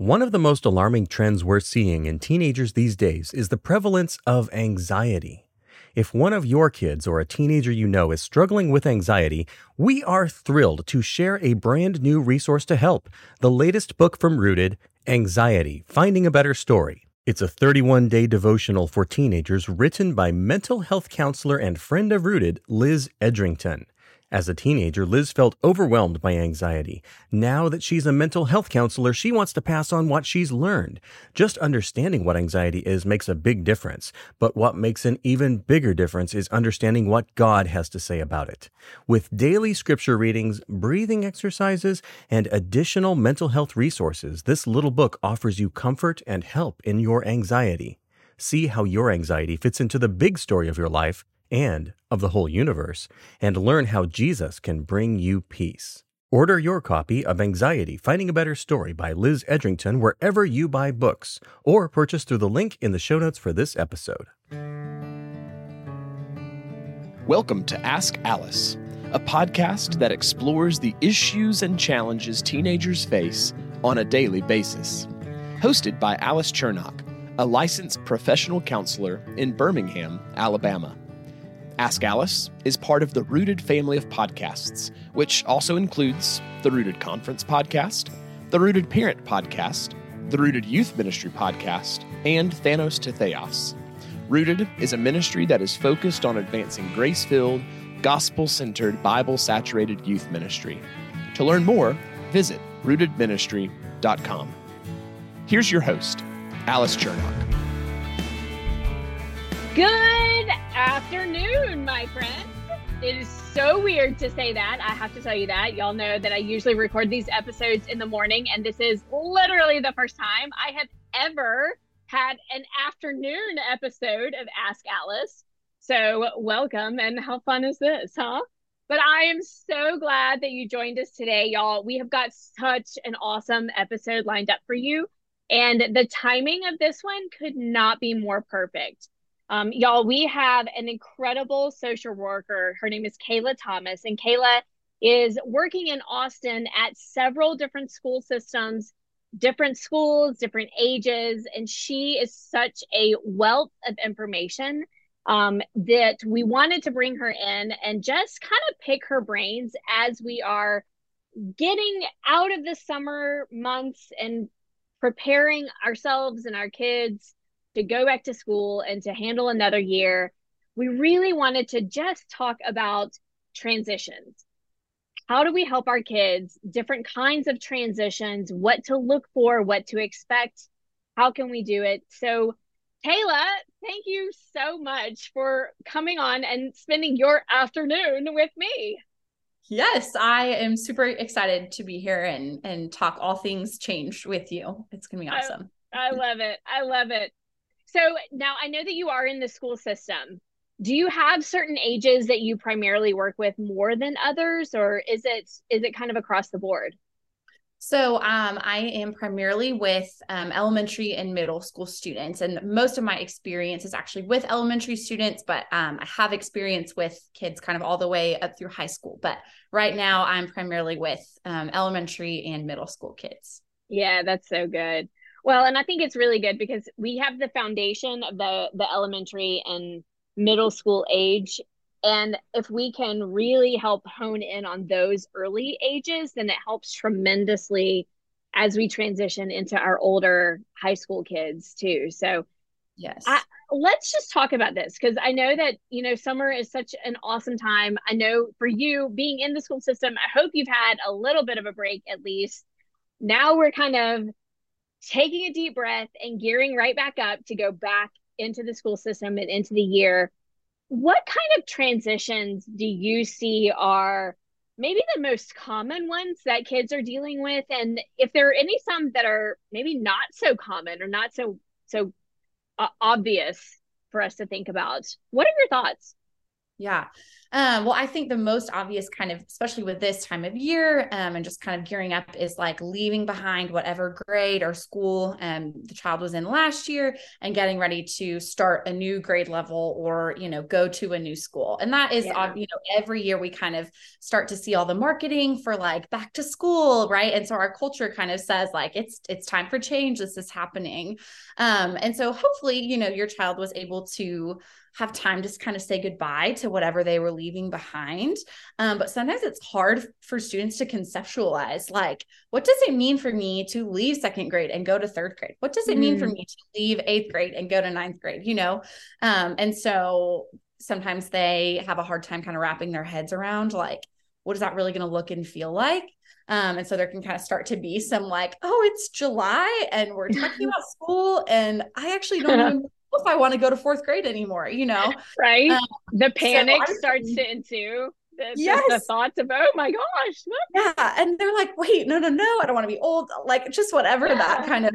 One of the most alarming trends we're seeing in teenagers these days is the prevalence of anxiety. If one of your kids or a teenager you know is struggling with anxiety, we are thrilled to share a brand new resource to help the latest book from Rooted Anxiety Finding a Better Story. It's a 31 day devotional for teenagers written by mental health counselor and friend of Rooted, Liz Edrington. As a teenager, Liz felt overwhelmed by anxiety. Now that she's a mental health counselor, she wants to pass on what she's learned. Just understanding what anxiety is makes a big difference, but what makes an even bigger difference is understanding what God has to say about it. With daily scripture readings, breathing exercises, and additional mental health resources, this little book offers you comfort and help in your anxiety. See how your anxiety fits into the big story of your life and of the whole universe, and learn how Jesus can bring you peace. Order your copy of Anxiety Finding a Better Story by Liz Edrington wherever you buy books, or purchase through the link in the show notes for this episode. Welcome to Ask Alice, a podcast that explores the issues and challenges teenagers face on a daily basis. Hosted by Alice Churnock, a licensed professional counselor in Birmingham, Alabama. Ask Alice is part of the Rooted family of podcasts, which also includes the Rooted Conference podcast, the Rooted Parent podcast, the Rooted Youth Ministry podcast, and Thanos to Theos. Rooted is a ministry that is focused on advancing grace filled, gospel centered, Bible saturated youth ministry. To learn more, visit rootedministry.com. Here's your host, Alice Churnock. Good afternoon, my friends. It is so weird to say that. I have to tell you that. Y'all know that I usually record these episodes in the morning, and this is literally the first time I have ever had an afternoon episode of Ask Alice. So, welcome, and how fun is this, huh? But I am so glad that you joined us today, y'all. We have got such an awesome episode lined up for you, and the timing of this one could not be more perfect. Um, y'all, we have an incredible social worker. Her name is Kaila Thomas, and Kaila is working in Austin at several different school systems, different schools, different ages, and she is such a wealth of information um, that we wanted to bring her in and just kind of pick her brains as we are getting out of the summer months and preparing ourselves and our kids to go back to school and to handle another year, we really wanted to just talk about transitions. How do we help our kids? Different kinds of transitions, what to look for, what to expect. How can we do it? So, Kaila, thank you so much for coming on and spending your afternoon with me. Yes, I am super excited to be here and and talk all things change with you. It's going to be awesome. I, I love it. I love it. So now I know that you are in the school system. Do you have certain ages that you primarily work with more than others, or is it is it kind of across the board? So um, I am primarily with um, elementary and middle school students, and most of my experience is actually with elementary students. But um, I have experience with kids kind of all the way up through high school. But right now, I'm primarily with um, elementary and middle school kids. Yeah, that's so good. Well, and I think it's really good because we have the foundation of the the elementary and middle school age. And if we can really help hone in on those early ages then it helps tremendously as we transition into our older high school kids too. So yes. I, let's just talk about this because i know that you know summer is such an awesome time. I know for you being in the school system i hope you've had a little bit of a break at least. Now we're kind of taking a deep breath and gearing right back up to go back into the school system and into the year. What kind of transitions do you see are maybe the most common ones that kids are dealing with? And if there are any some that are maybe not so common or not so so uh, obvious for us to think about, what are your thoughts? Yeah. Um, well, I think the most obvious kind of, especially with this time of year um, and just kind of gearing up, is like leaving behind whatever grade or school um, the child was in last year and getting ready to start a new grade level or, you know, go to a new school. And that is, yeah. you know, every year we kind of start to see all the marketing for like back to school, right? And so our culture kind of says like it's it's time for change. This is happening. Um, and so hopefully, you know, your child was able to have time to kind of say goodbye to whatever they were leaving behind. Um, but sometimes it's hard for students to conceptualize like, what does it mean for me to leave second grade and go to third grade? What does it mm. mean for mm. me to leave eighth grade and go to ninth grade? You know? Um, and so sometimes they have a hard time kind of wrapping their heads around like, what is that really going to look and feel like? Um, and so there can kind of start to be some like, oh, it's July and we're talking about school. And I actually don't even if I want to go to fourth grade anymore, you know? Right. Um, the panic so starts to ensue. The, yes. The, thoughts of, oh my gosh. Yeah. And they're like, wait, no, no, no, I don't want to be old. Like just whatever yeah. that kind of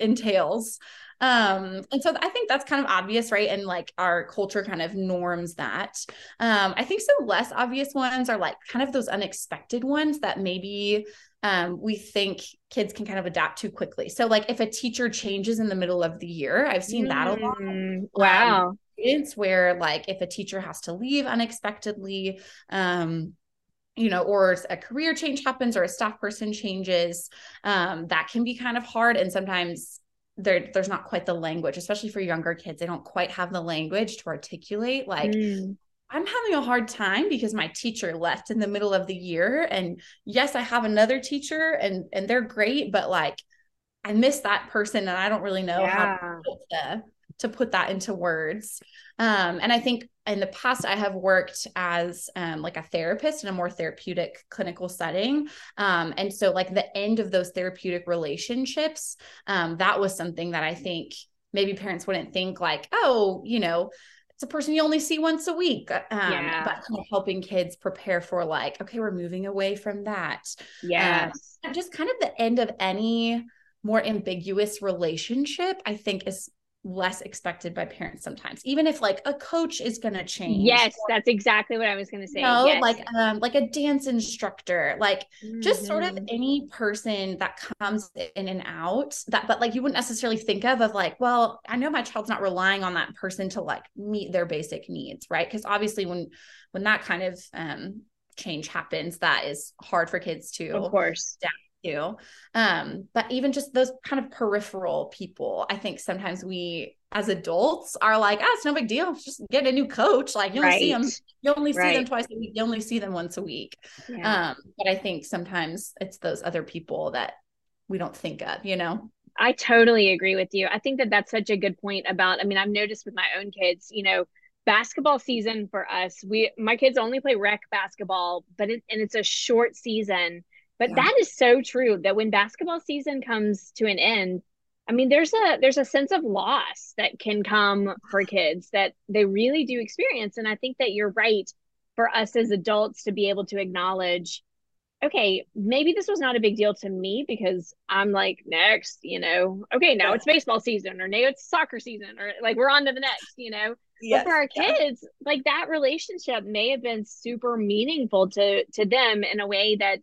entails. Um, and so I think that's kind of obvious, right? And like our culture kind of norms that. Um, I think some less obvious ones are like kind of those unexpected ones that maybe um, we think kids can kind of adapt too quickly. So, like if a teacher changes in the middle of the year, I've seen mm, that a lot. Um, wow. Um, it's where like if a teacher has to leave unexpectedly, um, you know, or a career change happens or a staff person changes, um, that can be kind of hard. And sometimes there there's not quite the language, especially for younger kids. They don't quite have the language to articulate like mm. I'm having a hard time because my teacher left in the middle of the year and yes I have another teacher and and they're great but like I miss that person and I don't really know yeah. how to, to put that into words. Um, and I think in the past I have worked as um, like a therapist in a more therapeutic clinical setting. Um, and so like the end of those therapeutic relationships, um, that was something that I think maybe parents wouldn't think like, oh, you know, it's a person you only see once a week. Um, yeah. But kind of helping kids prepare for like, okay, we're moving away from that. Yes. Um, just kind of the end of any more ambiguous relationship, I think is less expected by parents sometimes even if like a coach is going to change yes or, that's exactly what i was going to say you know, yes. like um like a dance instructor like mm-hmm. just sort of mm-hmm. any person that comes in and out that but like you wouldn't necessarily think of of like well i know my child's not relying on that person to like meet their basic needs right because obviously when when that kind of um change happens that is hard for kids to of course adapt to. Um, but even just those kind of peripheral people, I think sometimes we as adults are like, ah, it's no big deal. Just get a new coach. Like you only see them, you only see right. them twice a week. You only see them once a week. Yeah. Um, but I think sometimes it's those other people that we don't think of, you know? I totally agree with you. I think that that's such a good point about, I mean, I've noticed with my own kids, you know, basketball season for us, we, my kids only play rec basketball, but it, and it's a short season but yeah. that is so true that when basketball season comes to an end, I mean there's a there's a sense of loss that can come for kids that they really do experience and I think that you're right for us as adults to be able to acknowledge okay, maybe this was not a big deal to me because I'm like, next, you know, okay, now it's baseball season or now it's soccer season or like we're on to the next, you know. Yes. But for our kids, yeah. like that relationship may have been super meaningful to to them in a way that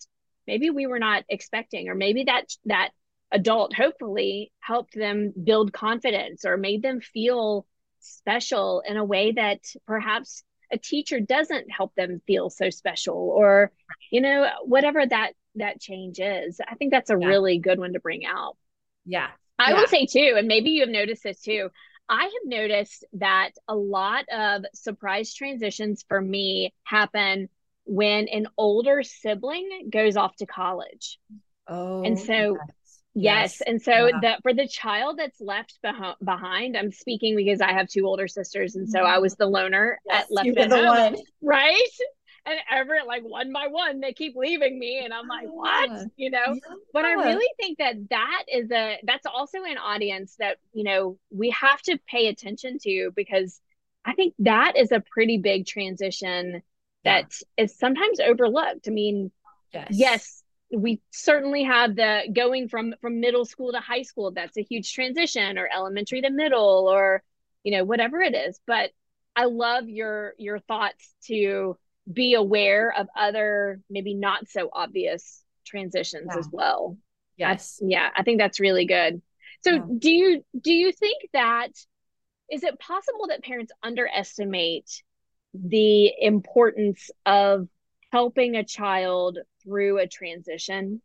maybe we were not expecting or maybe that that adult hopefully helped them build confidence or made them feel special in a way that perhaps a teacher doesn't help them feel so special or you know whatever that that change is i think that's a yeah. really good one to bring out yeah i yeah. will say too and maybe you have noticed this too i have noticed that a lot of surprise transitions for me happen when an older sibling goes off to college. Oh, and so yes, yes. and so yeah. that for the child that's left beh- behind, I'm speaking because I have two older sisters, and so I mm-hmm. was the loner yes, at left at home, one. right? And Everett, like one by one, they keep leaving me, and I'm like, what? Ah, you know. Yeah. But I really think that that is a that's also an audience that you know we have to pay attention to because I think that is a pretty big transition that yeah. is sometimes overlooked. I mean, yes. yes, we certainly have the going from from middle school to high school. That's a huge transition, or elementary to middle, or you know whatever it is. But I love your your thoughts to be aware of other maybe not so obvious transitions yeah. as well. Yes. I, yeah, I think that's really good. So yeah. do you do you think that is it possible that parents underestimate the importance of helping a child through a transition?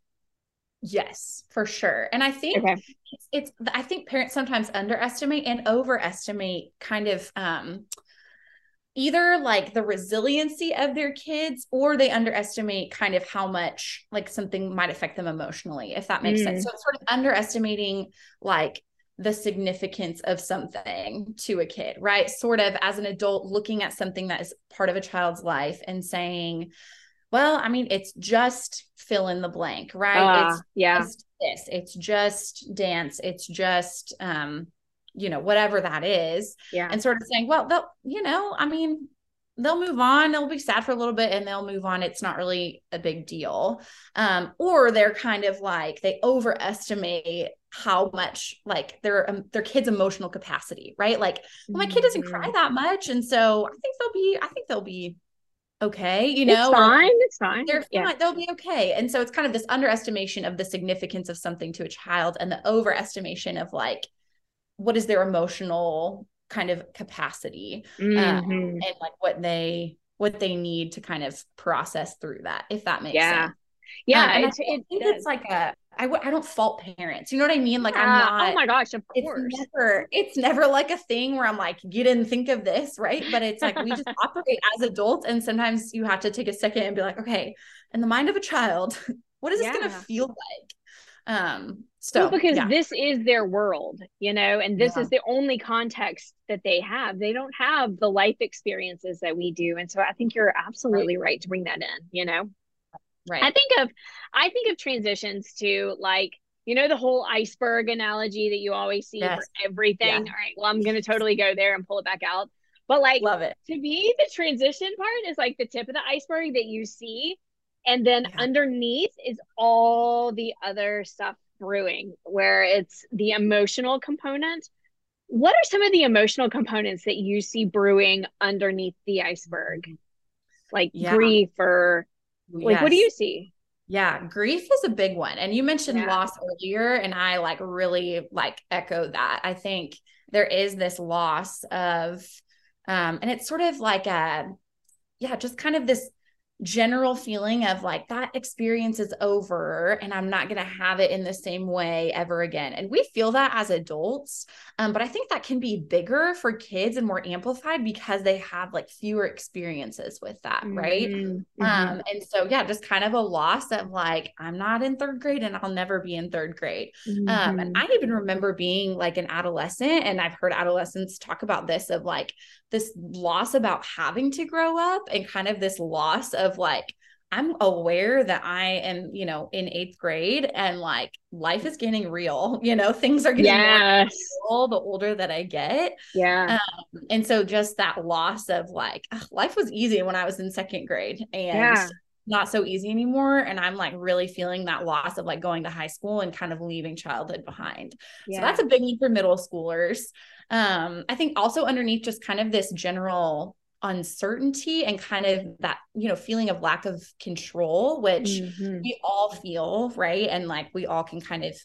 Yes, for sure. And I think okay. it's, it's, I think parents sometimes underestimate and overestimate kind of um either like the resiliency of their kids or they underestimate kind of how much like something might affect them emotionally if that makes mm. sense so it's sort of underestimating like the significance of something to a kid right sort of as an adult looking at something that is part of a child's life and saying well i mean it's just fill in the blank right uh, it's yeah this it's just dance it's just um you know, whatever that is. Yeah. And sort of saying, well, they'll, you know, I mean, they'll move on, they'll be sad for a little bit and they'll move on. It's not really a big deal. Um, or they're kind of like they overestimate how much like their um, their kid's emotional capacity, right? Like, well, my kid doesn't cry mm-hmm. that much. And so I think they'll be, I think they'll be okay you know it's fine it's fine they're yeah. fine they'll be okay and so it's kind of this underestimation of the significance of something to a child and the overestimation of like what is their emotional kind of capacity um, mm-hmm. um, and like what they what they need to kind of process through that if that makes yeah. sense yeah um, it, it, it's like a I w- I don't fault parents. You know what I mean? Like I'm not. Oh my gosh, of course. It's never, it's never like a thing where I'm like, you didn't think of this, right? But it's like we just operate as adults, and sometimes you have to take a second and be like, okay, in the mind of a child, what is this going to feel like? Um, so well, because yeah. this is their world, you know, and this yeah. is the only context that they have. They don't have the life experiences that we do. And so I think you're absolutely right, right to bring that in, you know. Right. I think of I think of transitions to like you know the whole iceberg analogy that you always see yes. for everything. Yeah. All right, well I'm gonna totally go there and pull it back out. But like love it. To me, the transition part is like the tip of the iceberg that you see. And then yeah. underneath is all the other stuff brewing, where it's the emotional component. What are some of the emotional components that you see brewing underneath the iceberg? Mm-hmm. Like yeah. grief or like yes. what do you see? Yeah, grief is a big one. And you mentioned yeah. loss earlier and I like really like echo that. I think there is this loss of um and it's sort of like a yeah, just kind of this general feeling of like that experience is over and I'm not going to have it in the same way ever again. And we feel that as adults. Um, but I think that can be bigger for kids and more amplified because they have like fewer experiences with that. Right. Mm-hmm. Um, and so, yeah, just kind of a loss of like, I'm not in third grade and I'll never be in third grade. Mm-hmm. Um, and mm-hmm. I even remember being like an adolescent and I've heard adolescents talk about this of like this loss about having to grow up and kind of this loss of like I'm aware that I am, you know, in eighth grade and like life is getting real, you know, things are getting yes. real the older that I get. Yeah. Um, and so just that loss of like, ugh, life was easy when I was in second grade and yeah. not so easy anymore. And I'm like really feeling that loss of like going to high school and kind of leaving childhood behind. Yeah. So that's a big one for middle schoolers. Um, I think also underneath just kind of this general uncertainty and kind of that you know feeling of lack of control which mm-hmm. we all feel right? And like we all can kind of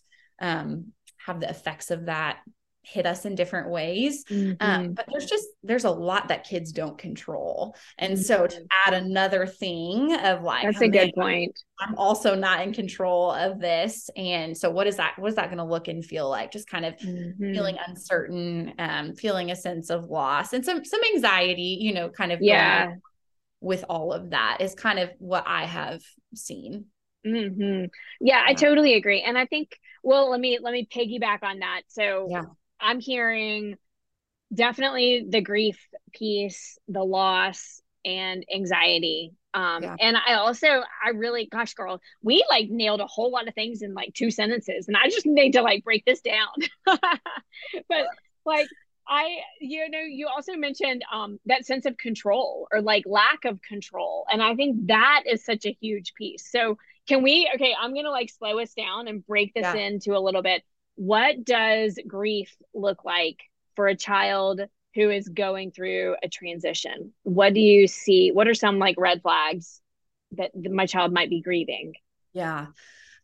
um have the effects of that hit us in different ways um, mm-hmm. um, but there's just there's a lot that kids don't control and mm-hmm. so to add another thing of like that's oh, a good point i'm also not in control of this and so what is that what is that going to look and feel like just kind of mm-hmm. feeling uncertain um feeling a sense of loss and some some anxiety you know kind of yeah with all of that is kind of what i have seen Mm-hmm. Yeah, I totally agree. And I think, well, let me let me piggyback on that. So yeah. I'm hearing definitely the grief piece, the loss, and anxiety. Um, yeah. and I also, I really, gosh, girl, we like nailed a whole lot of things in like two sentences, and I just need to like break this down. but like, I, you know, you also mentioned um, that sense of control or like lack of control. And I think that is such a huge piece. So, can we, okay, I'm going to like slow us down and break this yeah. into a little bit what does grief look like for a child who is going through a transition? What do you see? What are some like red flags that my child might be grieving? Yeah.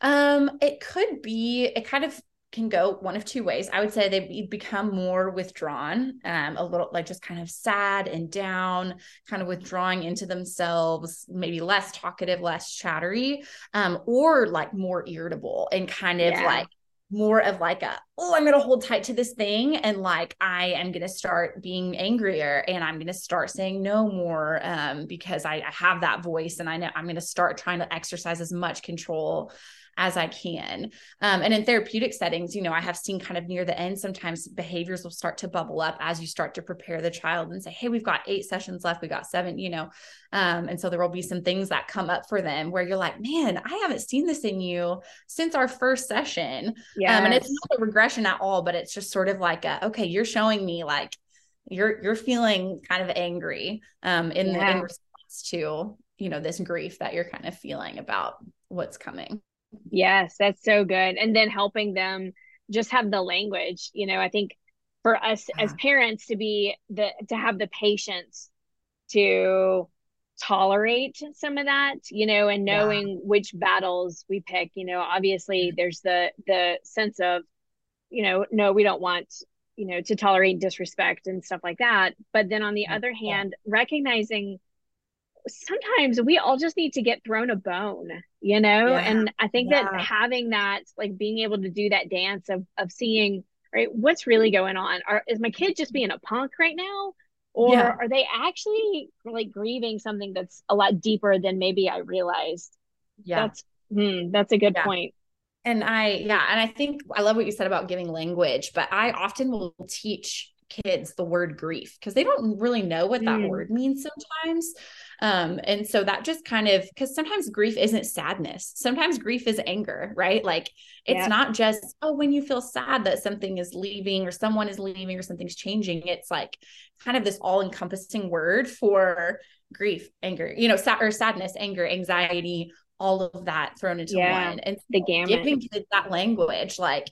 Um, it could be, it kind of can go one of two ways. I would say they become more withdrawn, um, a little like just kind of sad and down, kind of withdrawing into themselves, maybe less talkative, less chattery, um, or like more irritable and kind of yeah. like more of like a oh i'm going to hold tight to this thing and like i am going to start being angrier and i'm going to start saying no more um, because I, I have that voice and i know i'm going to start trying to exercise as much control as I can. Um, and in therapeutic settings, you know, I have seen kind of near the end, sometimes behaviors will start to bubble up as you start to prepare the child and say, Hey, we've got eight sessions left. We got seven, you know. Um, and so there will be some things that come up for them where you're like, man, I haven't seen this in you since our first session. Yeah. Um, and it's not a regression at all, but it's just sort of like, a, okay, you're showing me like, you're you're feeling kind of angry um in, yeah. the, in response to you know this grief that you're kind of feeling about what's coming Yes, that's so good. And then helping them just have the language, you know, I think for us yeah. as parents to be the to have the patience to tolerate some of that, you know, and knowing yeah. which battles we pick, you know, obviously mm-hmm. there's the the sense of, you know, no, we don't want, you know, to tolerate disrespect and stuff like that. But then on the mm-hmm. yeah. other hand, recognizing sometimes we all just need to get thrown a bone you know yeah. and i think yeah. that having that like being able to do that dance of of seeing right what's really going on are is my kid just being a punk right now or yeah. are they actually like grieving something that's a lot deeper than maybe i realized yeah that's hmm, that's a good point. point and i yeah and i think i love what you said about giving language but i often will teach kids the word grief because they don't really know what that mm. word means sometimes. Um, and so that just kind of because sometimes grief isn't sadness, sometimes grief is anger, right? Like it's yeah. not just, oh, when you feel sad that something is leaving or someone is leaving or something's changing. It's like kind of this all encompassing word for grief, anger, you know, sad or sadness, anger, anxiety, all of that thrown into yeah, one. And the gamut. giving kids that language, like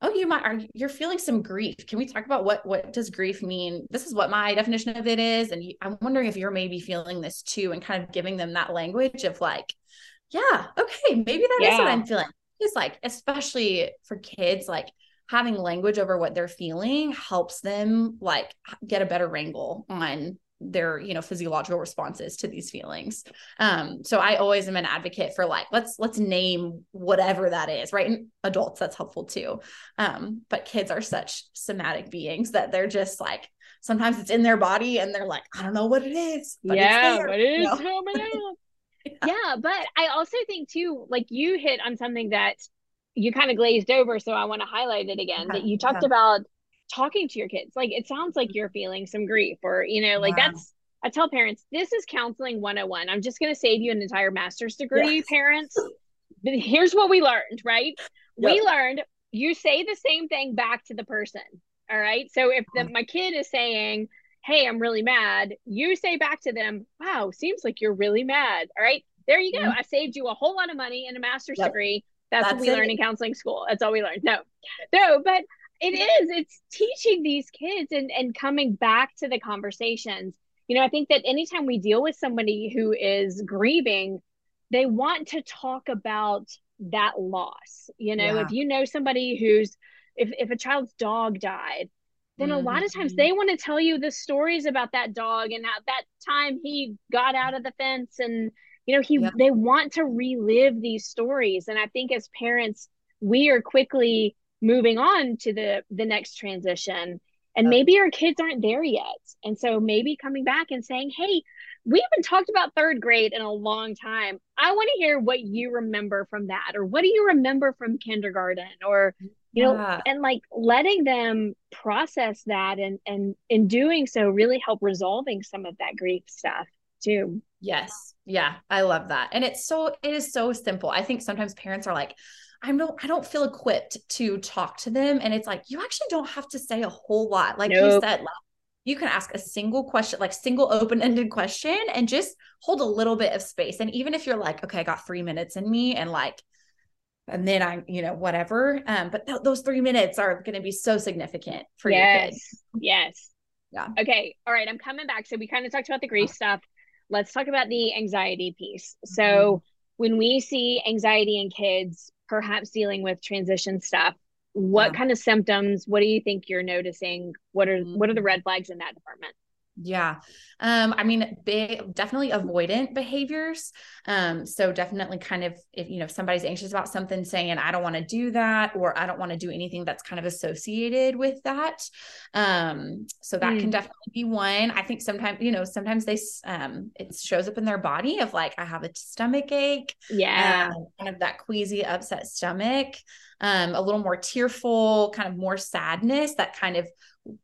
oh you might are you're feeling some grief. Can we talk about what what does grief mean? This is what my definition of it is and i'm wondering if you're maybe feeling this too and kind of giving them that language of like yeah okay maybe that yeah. is what i'm feeling. It's like especially for kids like having language over what they're feeling helps them like get a better wrangle on their you know physiological responses to these feelings. Um so i always am an advocate for like let's let's name whatever that is right? And adults that's helpful too. Um but kids are such somatic beings that they're just like sometimes it's in their body and they're like i don't know what it is but yeah but it is coming out yeah. yeah but i also think too like you hit on something that you kind of glazed over so i want to highlight it again that you talked about talking to your kids. Like it sounds like you're feeling some grief or, you know, like wow. that's, I tell parents, this is counseling 101. I'm just going to save you an entire master's degree, yes. parents. But here's what we learned, right? Yep. We learned you say the same thing back to the person. All right. So if the, my kid is saying, Hey, I'm really mad, you say back to them, Wow, seems like you're really mad. All right. There you go. Mm-hmm. I saved you a whole lot of money and a master's yep. degree. That's, That's what we it. learn in counseling school. That's all we learned. No, no, but it is it's teaching these kids and and coming back to the conversations you know i think that anytime we deal with somebody who is grieving they want to talk about that loss you know yeah. if you know somebody who's if if a child's dog died then mm-hmm. a lot of times mm-hmm. they want to tell you the stories about that dog and how that time he got out of the fence and you know he they want to relive these stories and i think as parents we are quickly moving on to the the next transition. And maybe our kids aren't there yet. And so maybe coming back and saying hey we haven't talked about third grade in a long time. I want to hear what you remember from that or what do you remember from kindergarten? Or you know yeah. and like letting them process that and and in doing so really help resolving some of that grief stuff too. Yes. Yeah i love that. And it's so it is so simple. I think sometimes parents are like I don't I don't feel equipped to talk to them. And it's like you actually don't have to say a whole lot. Like nope. you said, you can ask a single question, like single open-ended question, and just hold a little bit of space. And even if you're like, okay, I got three minutes in me, and like, and then I'm, you know, whatever. Um, but th- those three minutes are going to be so significant for yes. your. Yes. Yeah. Okay. All right. I'm coming back. So we kind of talked about the grief stuff. Let's talk about the anxiety piece. So mm-hmm. when we see anxiety in kids, perhaps dealing with transition stuff, what yeah. kind of symptoms, what do you think you're noticing? What are what are the red flags in that department? Yeah. Um, I mean, big, definitely avoidant behaviors. Um, so definitely kind of if you know somebody's anxious about something, saying, I don't want to do that, or I don't want to do anything that's kind of associated with that. Um, so that mm. can definitely be one. I think sometimes, you know, sometimes they um it shows up in their body of like, I have a stomach ache. Yeah. Um, kind of that queasy, upset stomach. Um, a little more tearful, kind of more sadness that kind of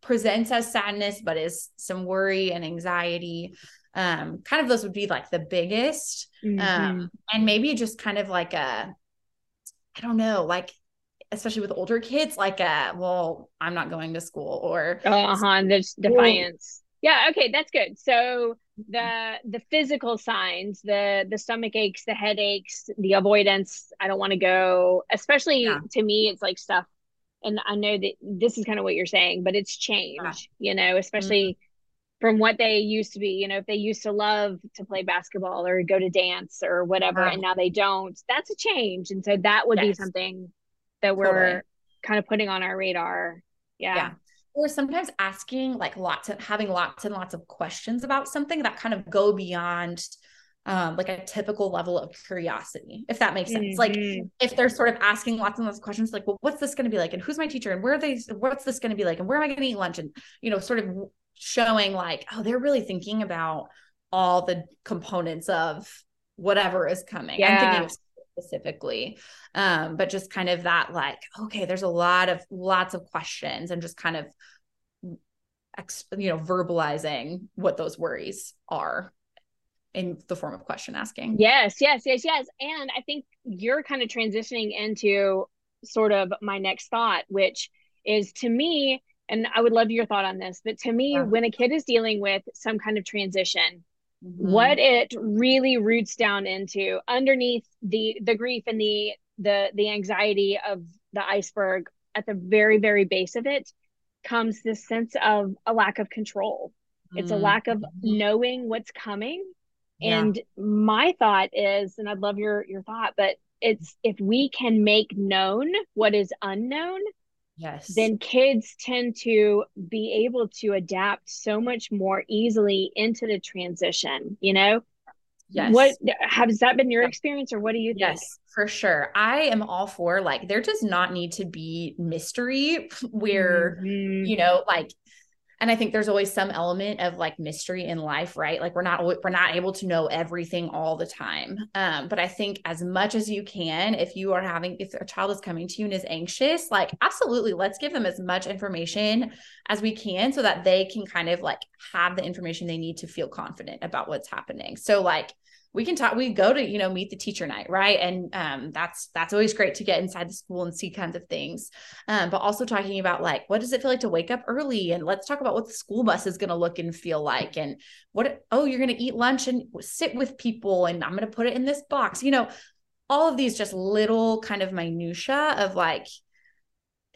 presents as sadness, but is some worry and anxiety. Um, kind of those would be like the biggest. Mm-hmm. Um, and maybe just kind of like a, I don't know, like especially with older kids, like a, well, I'm not going to school or uh-huh, there's defiance. Yeah, okay, that's good. So the the physical signs, the the stomach aches, the headaches, the avoidance, I don't want to go, especially yeah. to me, it's like stuff and I know that this is kind of what you're saying, but it's change, you know, especially mm-hmm. from what they used to be. You know, if they used to love to play basketball or go to dance or whatever, and now they don't, that's a change. And so that would yes. be something that we're totally. kind of putting on our radar. Yeah. yeah. Or sometimes asking like lots of having lots and lots of questions about something that kind of go beyond um, like a typical level of curiosity, if that makes sense. Mm-hmm. Like if they're sort of asking lots and lots of questions, like, well, what's this going to be like? And who's my teacher? And where are they? What's this going to be like? And where am I going to eat lunch? And, you know, sort of showing like, oh, they're really thinking about all the components of whatever is coming. Yeah. I'm thinking specifically. Um, but just kind of that like, okay, there's a lot of lots of questions and just kind of you know verbalizing what those worries are in the form of question asking. Yes, yes, yes, yes. And I think you're kind of transitioning into sort of my next thought, which is to me, and I would love your thought on this, but to me, when a kid is dealing with some kind of transition, mm-hmm. what it really roots down into underneath the the grief and the the the anxiety of the iceberg at the very, very base of it comes this sense of a lack of control. It's a lack of mm-hmm. knowing what's coming and my thought is, and I'd love your your thought, but it's if we can make known what is unknown, yes, then kids tend to be able to adapt so much more easily into the transition, you know? Yes. What has that been your experience or what do you think? Yes, for sure. I am all for like there does not need to be mystery where mm-hmm. you know like and i think there's always some element of like mystery in life right? Like we're not we're not able to know everything all the time. Um, but i think as much as you can if you are having if a child is coming to you and is anxious like absolutely let's give them as much information as we can so that they can kind of like have the information they need to feel confident about what's happening. So like we can talk we go to you know meet the teacher night right? And um, that's that's always great to get inside the school and see kinds of things. Um, but also talking about like what does it feel like to wake up early? And let's talk about what the school bus is going to look and feel like. And what oh you're going to eat lunch and sit with people and i'm going to put it in this box. You know all of these just little kind of minutia of like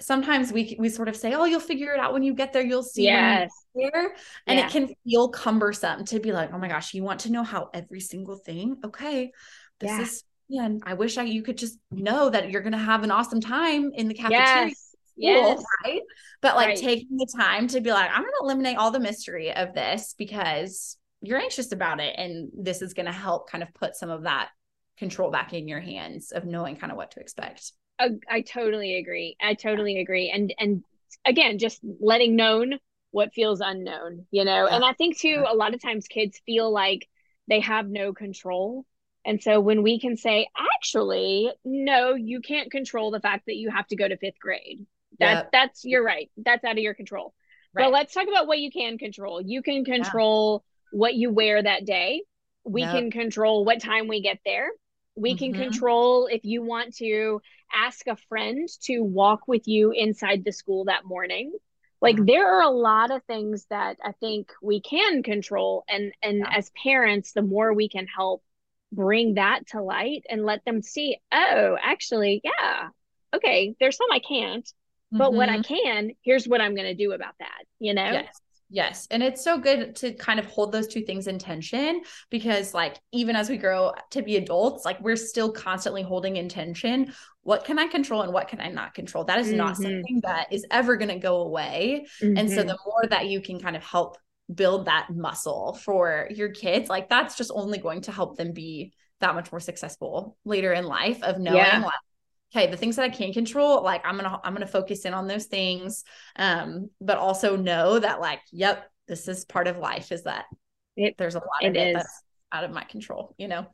sometimes we we sort of say, "Oh, you'll figure it out when you get there. You'll see." Yes. There, and yeah. it can feel cumbersome to be like, "Oh my gosh, you want to know how every single thing?" Okay, this yeah. is. And I wish I you could just know that you're gonna have an awesome time in the cafeteria. Yes. yes. right? But like right. taking the time to be like, I'm gonna eliminate all the mystery of this because you're anxious about it, and this is gonna help kind of put some of that control back in your hands of knowing kind of what to expect. I totally agree. I totally agree. And and again, just letting known what feels unknown, you know. Yeah. And I think too, a lot of times kids feel like they have no control. And so when we can say, actually, no, you can't control the fact that you have to go to fifth grade. That yeah. that's you're right. That's out of your control. Right. But let's talk about what you can control. You can control yeah. what you wear that day. We can control what time we get there. We mm-hmm. can control if you want to ask a friend to walk with you inside the school that morning. Like yeah. there are a lot of things that I think we can control and and yeah. as parents the more we can help bring that to light and let them see, oh, actually, yeah. Okay, there's some I can't, but mm-hmm. what I mm-hmm. can, here's what I'm going to do about that, you know? Yes. Yes. And it's so good to kind of hold those two things in tension because, like, even as we grow to be adults, like, we're still constantly holding in tension. What can I control and what can I not control? That is mm-hmm. not something that is ever going to go away. Mm-hmm. And so, mm-hmm. the more that you can kind of help build that muscle for your kids, like, that's just only going to help them be that much more successful later in life of knowing, yeah. like, okay the things that i can control like i'm gonna i'm gonna focus in on those things um but also know that like yep this is part of life is that it, there's a lot of it, that's out of my control you know?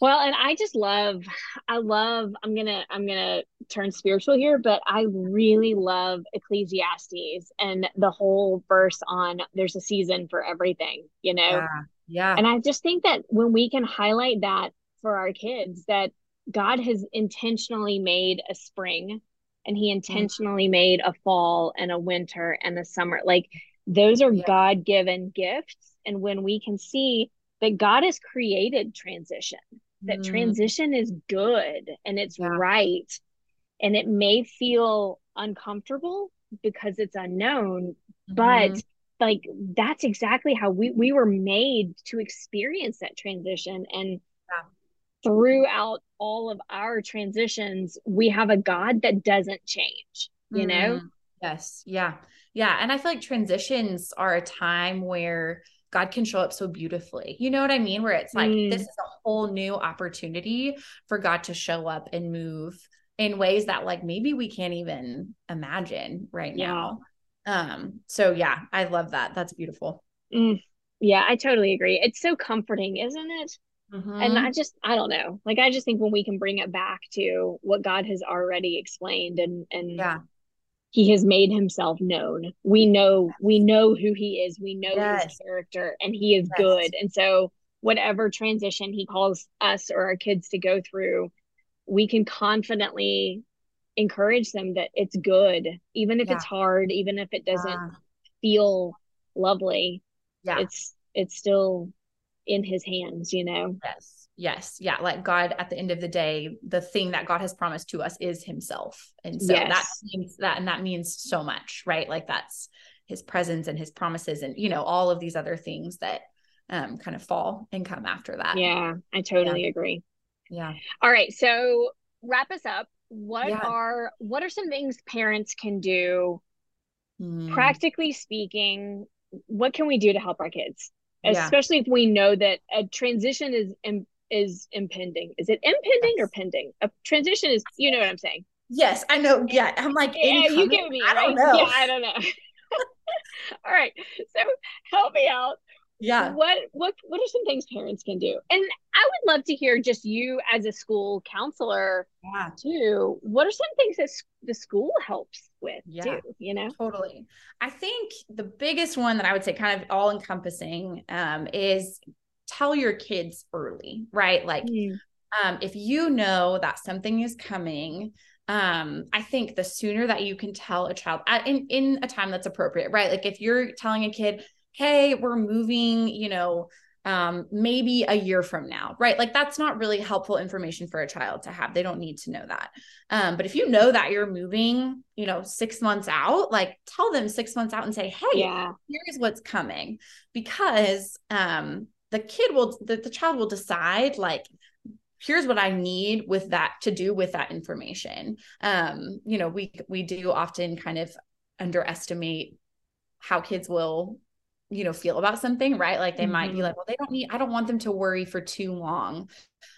Well and i just love i love i'm gonna i'm gonna turn spiritual here but i really love ecclesiastes and the whole verse on there's a season for everything you know? Yeah, yeah. and i just think that when we can highlight that for our kids that God has intentionally made a spring and he intentionally mm-hmm. made a fall and a winter and a summer. Like those are yeah. God given gifts. And when we can see that God has created transition, that mm. transition is good and it's yeah. right. And it may feel uncomfortable because it's unknown, mm-hmm. but like that's exactly how we, we were made to experience that transition. And yeah throughout all of our transitions, we have a God that doesn't change, you know? Mm, yes. Yeah. Yeah. And I feel like transitions are a time where God can show up so beautifully. You know what I mean? Where it's like, mm. this is a whole new opportunity for God to show up and move in ways that like maybe we can't even imagine right yeah. now. Um, so yeah, I love that. That's beautiful. Mm. Yeah, I totally agree. It's so comforting, isn't it? Mm-hmm. And I just, I don't know. Like, I just think when we can bring it back to what God has already explained and, and, yeah. He has made himself known. We know, we know who he is. We know yes. his character and he is yes. good. And so whatever transition he calls us or our kids to go through, we can confidently encourage them that it's good, even if yeah. it's hard, even if it doesn't yeah. feel lovely. Yeah. It's it's still in his hands, you know? Yes. Yes. Yeah. Like God, at the end of the day, the thing that God has promised to us is himself. And so yes. that means that, and that means so much, right? Like that's his presence and his promises and, you know, all of these other things that um, kind of fall and come after that. Yeah. I totally yeah. agree. Yeah. All right. So wrap us up. What yeah. are, what are some things parents can do, mm. practically speaking? What can we do to help our kids? Especially yeah. if we know that a transition is Im- is impending. Is it impending yes. or pending? A transition is, you know what I'm saying? Yes, I know. Yeah, I'm like, yeah, you give me. I right? don't know. Yeah, I don't know. All right, so help me out yeah what what what are some things parents can do and i would love to hear just you as a school counselor yeah. too what are some things that the school helps with yeah, too you know? totally. I think the biggest one that i would say kind of all encompassing um, is tell your kids early right? Like mm. um, if you know that something is coming um i think the sooner that you can tell a child at, in in a time that's appropriate right? Like if you're telling a kid hey, we're moving, you know, um, maybe a year from now, right? Like that's not really helpful information for a child to have. They don't need to know that. Um, but if you know that you're moving, you know, six months out, like tell them six months out and say, hey, yeah. here's what's coming. Because um, the kid will, the, the child will decide, like, here's what I need with that to do with that information. Um, you know, we we do often kind of underestimate how kids will you know feel about something right like they mm-hmm. might be mm-hmm. like well they don't need i don't want them to worry for too long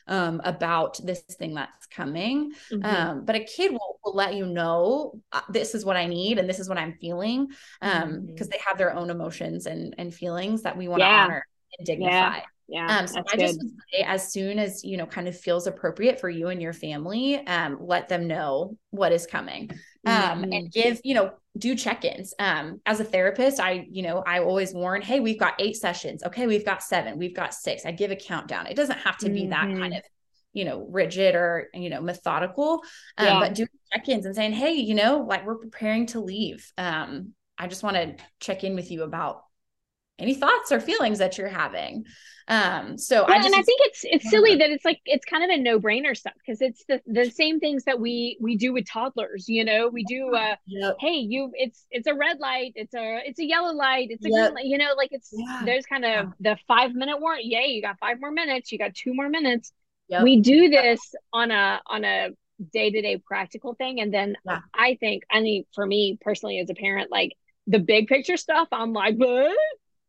um, about this thing that's coming mm-hmm. um, but a kid will, will let you know uh, this is what i need and this is what i'm feeling um because mm-hmm. they have their own emotions and and feelings that we want to yeah. honor and dignify yeah. Yeah. Um, so I just would say as soon as you know kind of feels appropriate for you and your family, um, let them know what is coming. Um, mm-hmm. and give, you know, do check-ins. Um, as a therapist, I, you know, I always warn, hey, we've got eight sessions. Okay, we've got seven, we've got six. I give a countdown. It doesn't have to be mm-hmm. that kind mm-hmm. of you know rigid or you know methodical um, yeah. but doing check-ins and saying hey you know like we're preparing to leave um i just want to check in with you about any thoughts or feelings that you're having um so yeah, I just, and i think it's it's silly that it's like it's kind of a no-brainer stuff because it's the the same things that we we do with toddlers you know we do uh yep. hey you it's it's a red light it's a it's a yellow light it's a Yep. green light you know like it's Yeah. there's kind of the five minute warrant yay you got five more minutes you got two more minutes Yep. we do this on a on a day-to-day practical thing and then Yeah. i think i mean for me personally as a parent like the big picture stuff i'm like what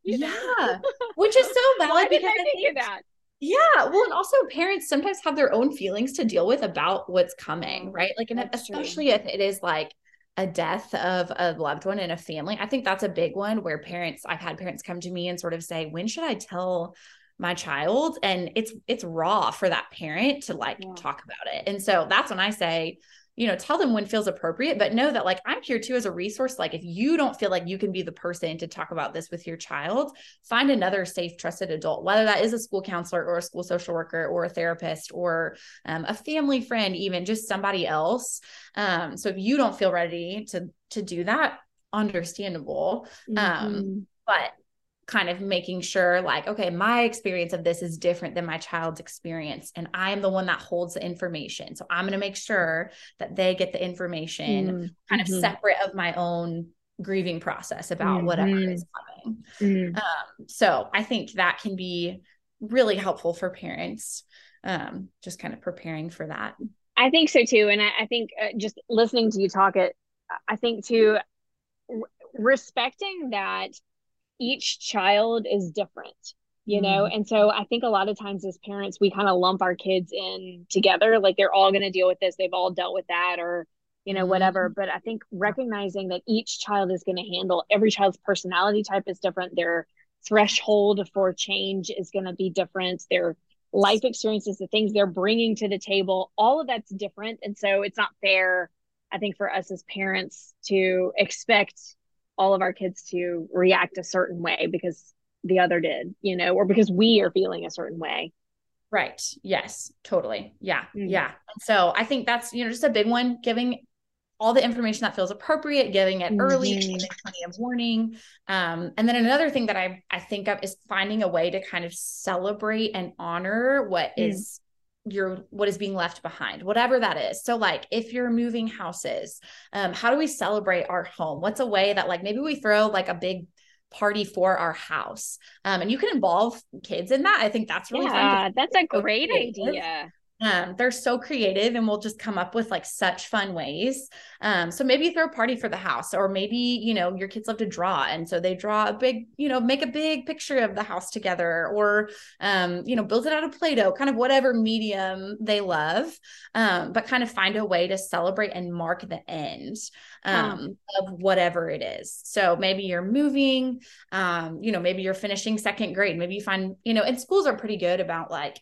You know? yeah which is so valid because I think that? Yeah, well, and also parents sometimes have their own feelings to deal with about what's coming, Mm, right? Like, and that's true. especially if it is like a death of a loved one in a family. I think that's a big one where parents, I've had parents come to me and sort of say, when should I tell my child? And it's it's raw for that parent to like Yeah. talk about it. And so that's when I say, you know, tell them when feels appropriate, but know that like I'm here too as a resource. Like if you don't feel like you can be the person to talk about this with your child, find another safe, trusted adult, whether that is a school counselor or a school social worker or a therapist or um, a family friend, even just somebody else. Um, so if you don't feel ready to to do that, understandable. Um, Mhm. but kind of making sure like okay my experience of this is different than my child's experience and i'm the one that holds the information so i'm going to make sure that they get the information Mm, kind of mhm, separate of my own grieving process about whatever Mhm. is coming mm. um, so I think that can be really helpful for parents, um, just kind of preparing for that. I think so too, and I, I think uh, just listening to you talk it, I think too, r- respecting that each child is different, you know, Mhm. and so I think a lot of times as parents we kind of lump our kids in together, like they're all going to deal with this, they've all dealt with that, or you know whatever. But I think recognizing that each child is going to handle every child's personality type is different, their threshold for change is going to be different, their life experiences, the things they're bringing to the table, all of that's different. And so it's not fair, I think, for us as parents to expect all of our kids to react a certain way because the other did, you know, or because we are feeling a certain way. Right. Yes, totally. Yeah. Mm. Yeah. So I think that's, you know, just a big one, giving all the information that feels appropriate, giving it early, Mhm. giving plenty of warning. Um, and then another thing that I I think of is finding a way to kind of celebrate and honor what Mm. is your what is being left behind, whatever that is. So like if you're moving houses, um, how do we celebrate our home? What's a way that like maybe we throw like a big party for our house. Um, and you can involve kids in that. I think that's really fun. Yeah, that's a great idea. Um, they're so creative and will just come up with like such fun ways. Um, so maybe throw a party for the house, or maybe, you know, your kids love to draw. And so they draw a big, you know, make a big picture of the house together, or, um, you know, build it out of Play Doh, kind of whatever medium they love, um, but kind of find a way to celebrate and mark the end um, of whatever it is. So maybe you're moving, um, you know, maybe you're finishing second grade. Maybe you find, you know, and schools are pretty good about like,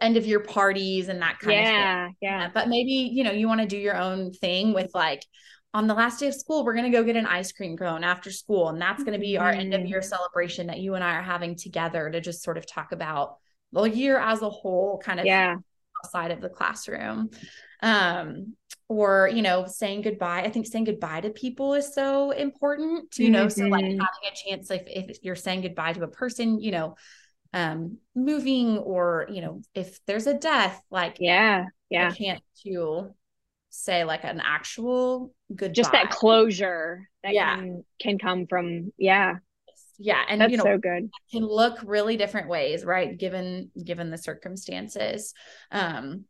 end of year parties and that kind of thing. Yeah, yeah. But maybe, you know, you want to do your own thing with like, on the last day of school, we're going to go get an ice cream cone after school. And that's going to be our end of year celebration that you and I are having together to just sort of talk about the year as a whole, kind of Yeah. outside of the classroom. Um, or, you know, saying goodbye. I think saying goodbye to people is so important, you know, so like Mhm. having a chance, like if you're saying goodbye to a person, you know, um, moving or, you know, if there's a death, like Yeah. Yeah. can't to say like an actual goodbye. Just that closure that Yeah. can can come from yeah. yeah. And, That's you know, so good. can look really different ways, right? Given, given the circumstances. Um,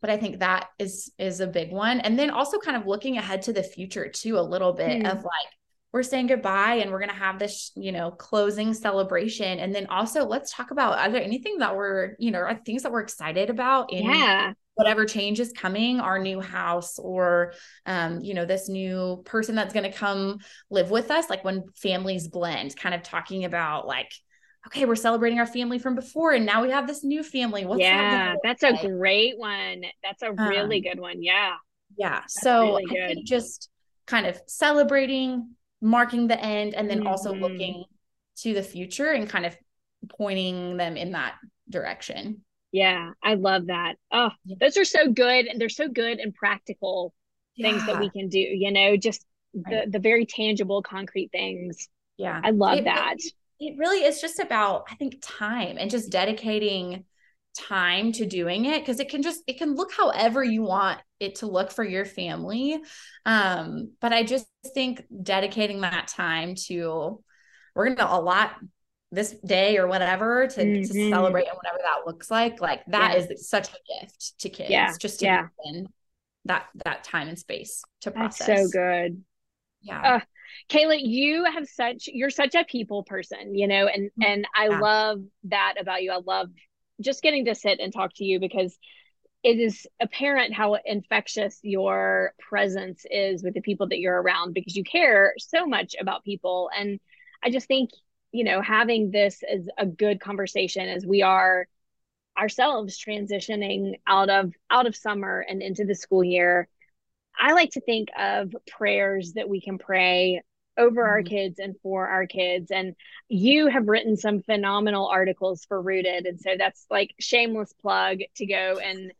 but I think that is, is a big one. And then also kind of looking ahead to the future too, a little bit Hmm. of like, we're saying goodbye and we're going to have this, you know, closing celebration. And then also let's talk about, are there anything that we're, you know, are things that we're excited about in Yeah. whatever change is coming, our new house or, um, you know, this new person that's going to come live with us, like when families blend, kind of talking about like, okay, we're celebrating our family from before and now we have this new family. What's yeah. That's a great one. That's a really Um, good one. Yeah. Yeah. So really I think just kind of celebrating, marking the end, and then also Mhm. looking to the future and kind of pointing them in that direction. Yeah. I love that. Oh, those are so good and they're so good and practical things that we can do, you know, just the Right. the very tangible concrete things. Yeah. I love it, that. It, it really is just about, I think, time and just dedicating time to doing it because it can just it can look however you want it to look for your family um but i just think dedicating that time to we're gonna allot this day or whatever to, mm-hmm. to celebrate and whatever that looks like like that yeah. is such a gift to kids yeah. just to yeah. that that time and space to process That's so good yeah uh, Kaila, you have such you're such a people person, you know, and mm-hmm. and I yeah. love that about you. I love just getting to sit and talk to you because it is apparent how infectious your presence is with the people that you're around because you care so much about people. And I just think, you know, having this as a good conversation as we are ourselves transitioning out of out of summer and into the school year I like to think of prayers that we can pray over mm-hmm. our kids and for our kids. And you have written some phenomenal articles for Rooted. And so that's like shameless plug to go and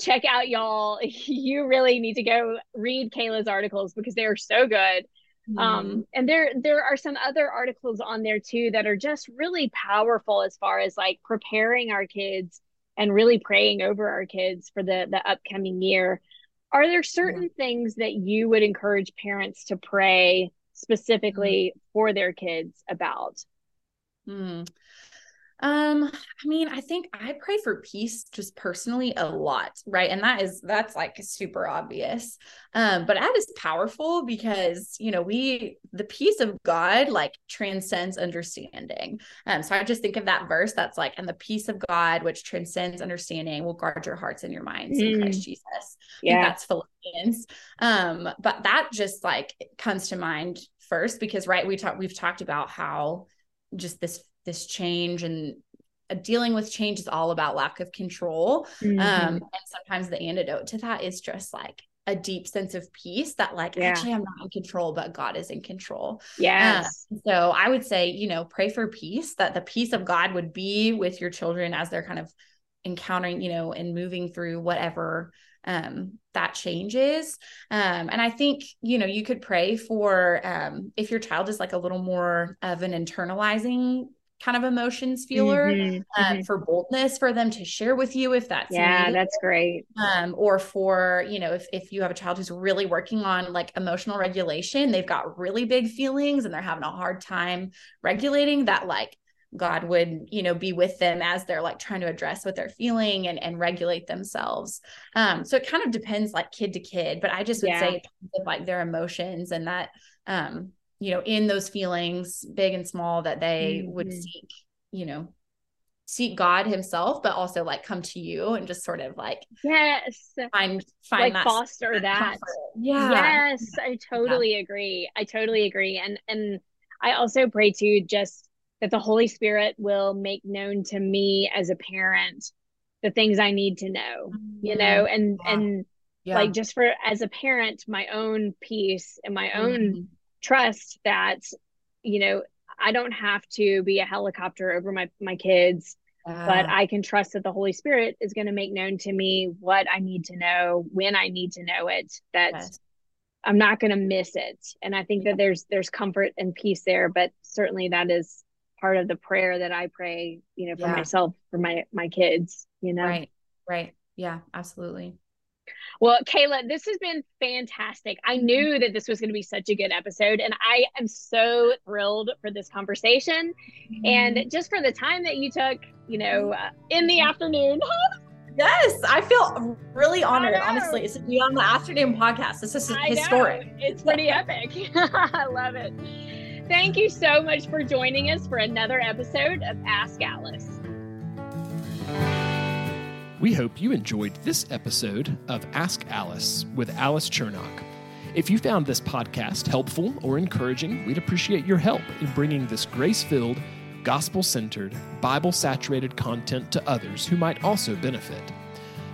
check out y'all. You really need to go read Kaila's articles because they are so good. Mm-hmm. Um, and there there are some other articles on there too that are just really powerful as far as like preparing our kids and really praying over our kids for the the upcoming year. Are there certain yeah. things that you would encourage parents to pray specifically mm. for their kids about? Hmm. Um, I mean, I think I pray for peace just personally a lot, right? And that is that's like super obvious. Um, but that is powerful because you know, we the peace of God like transcends understanding. Um, so I just think of that verse that's like, and the peace of God, which transcends understanding, will guard your hearts and your minds mm. in Christ Jesus. Yeah, that's Philippians. Um, but that just like comes to mind first because right, we talked we've talked about how just this this change and uh, dealing with change is all about lack of control mm-hmm. um and sometimes the antidote to that is just like a deep sense of peace that like yeah. actually I'm not in control but God is in control. Yeah. Um, so I would say, you know, pray for peace that the peace of God would be with your children as they're kind of encountering, you know, and moving through whatever um that changes um and i think you know you could pray for um if your child is like a little more of an internalizing kind of emotions feeler mm-hmm, uh, mm-hmm. for boldness for them to share with you if that's yeah needed. that's great um, or for you know if, if you have a child who's really working on like emotional regulation they've got really big feelings and they're having a hard time regulating that like god would you know be with them as they're like trying to address what they're feeling and and regulate themselves um so it kind of depends like kid to kid but i just would yeah. say like their emotions and that um you know in those feelings big and small that they mm-hmm. would seek you know seek god himself but also like come to you and just sort of like yes find find like that, foster that, that yeah yes i totally yeah. agree i totally agree and and i also pray to just that the holy spirit will make known to me as a parent the things i need to know you know mm-hmm. and yeah. and yeah. like just for as a parent my own peace and my own mm-hmm trust that you know i don't have to be a helicopter over my my kids uh, but i can trust that the holy spirit is going to make known to me what i need to know when i need to know it that yes. i'm not going to miss it and i think yeah. that there's there's comfort and peace there but certainly that is part of the prayer that i pray you know for yeah. myself for my my kids you know right right yeah absolutely well, Kaila, this has been fantastic. I mm-hmm. knew that this was going to be such a good episode, and I am so thrilled for this conversation and mm-hmm. just for the time that you took, you know, uh, in the afternoon. Yes, I feel really honored, honestly, to be on the afternoon podcast. This is I historic. Know. It's pretty epic. I love it. Thank you so much for joining us for another episode of Ask Alice. We hope you enjoyed this episode of Ask Alice with Alice Churnock. If you found this podcast helpful or encouraging, we'd appreciate your help in bringing this grace filled, gospel centered, Bible saturated content to others who might also benefit.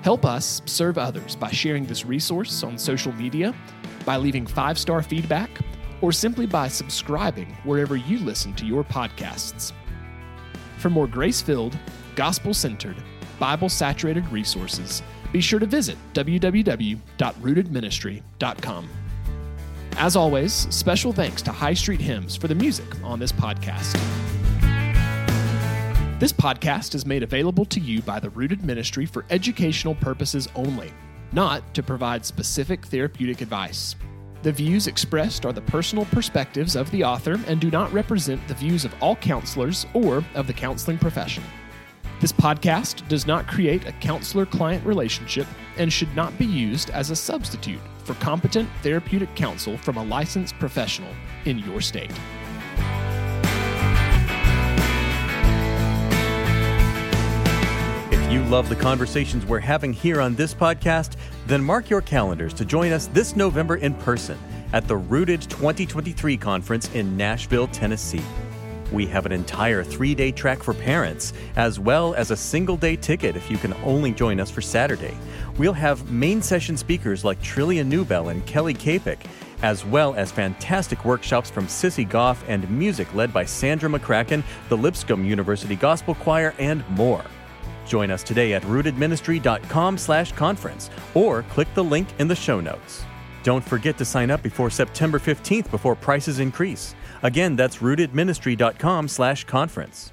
Help us serve others by sharing this resource on social media, by leaving five star feedback, or simply by subscribing wherever you listen to your podcasts. For more grace filled, gospel centered, Bible saturated resources, be sure to visit www.rootedministry.com. As always, special thanks to High Street Hymns for the music on this podcast. This podcast is made available to you by the Rooted Ministry for educational purposes only, not to provide specific therapeutic advice. The views expressed are the personal perspectives of the author and do not represent the views of all counselors or of the counseling profession. This podcast does not create a counselor client relationship and should not be used as a substitute for competent therapeutic counsel from a licensed professional in your state. If you love the conversations we're having here on this podcast, then mark your calendars to join us this November in person at the Rooted 2023 conference in Nashville, Tennessee. We have an entire three day track for parents, as well as a single day ticket if you can only join us for Saturday. We'll have main session speakers like Trillia Newbell and Kelly Kapic, as well as fantastic workshops from Sissy Goff and music led by Sandra McCracken, the Lipscomb University Gospel Choir, and more. Join us today at rootedministry.com slash conference or click the link in the show notes. Don't forget to sign up before September 15th before prices increase. Again, that's rootedministry.com slash conference.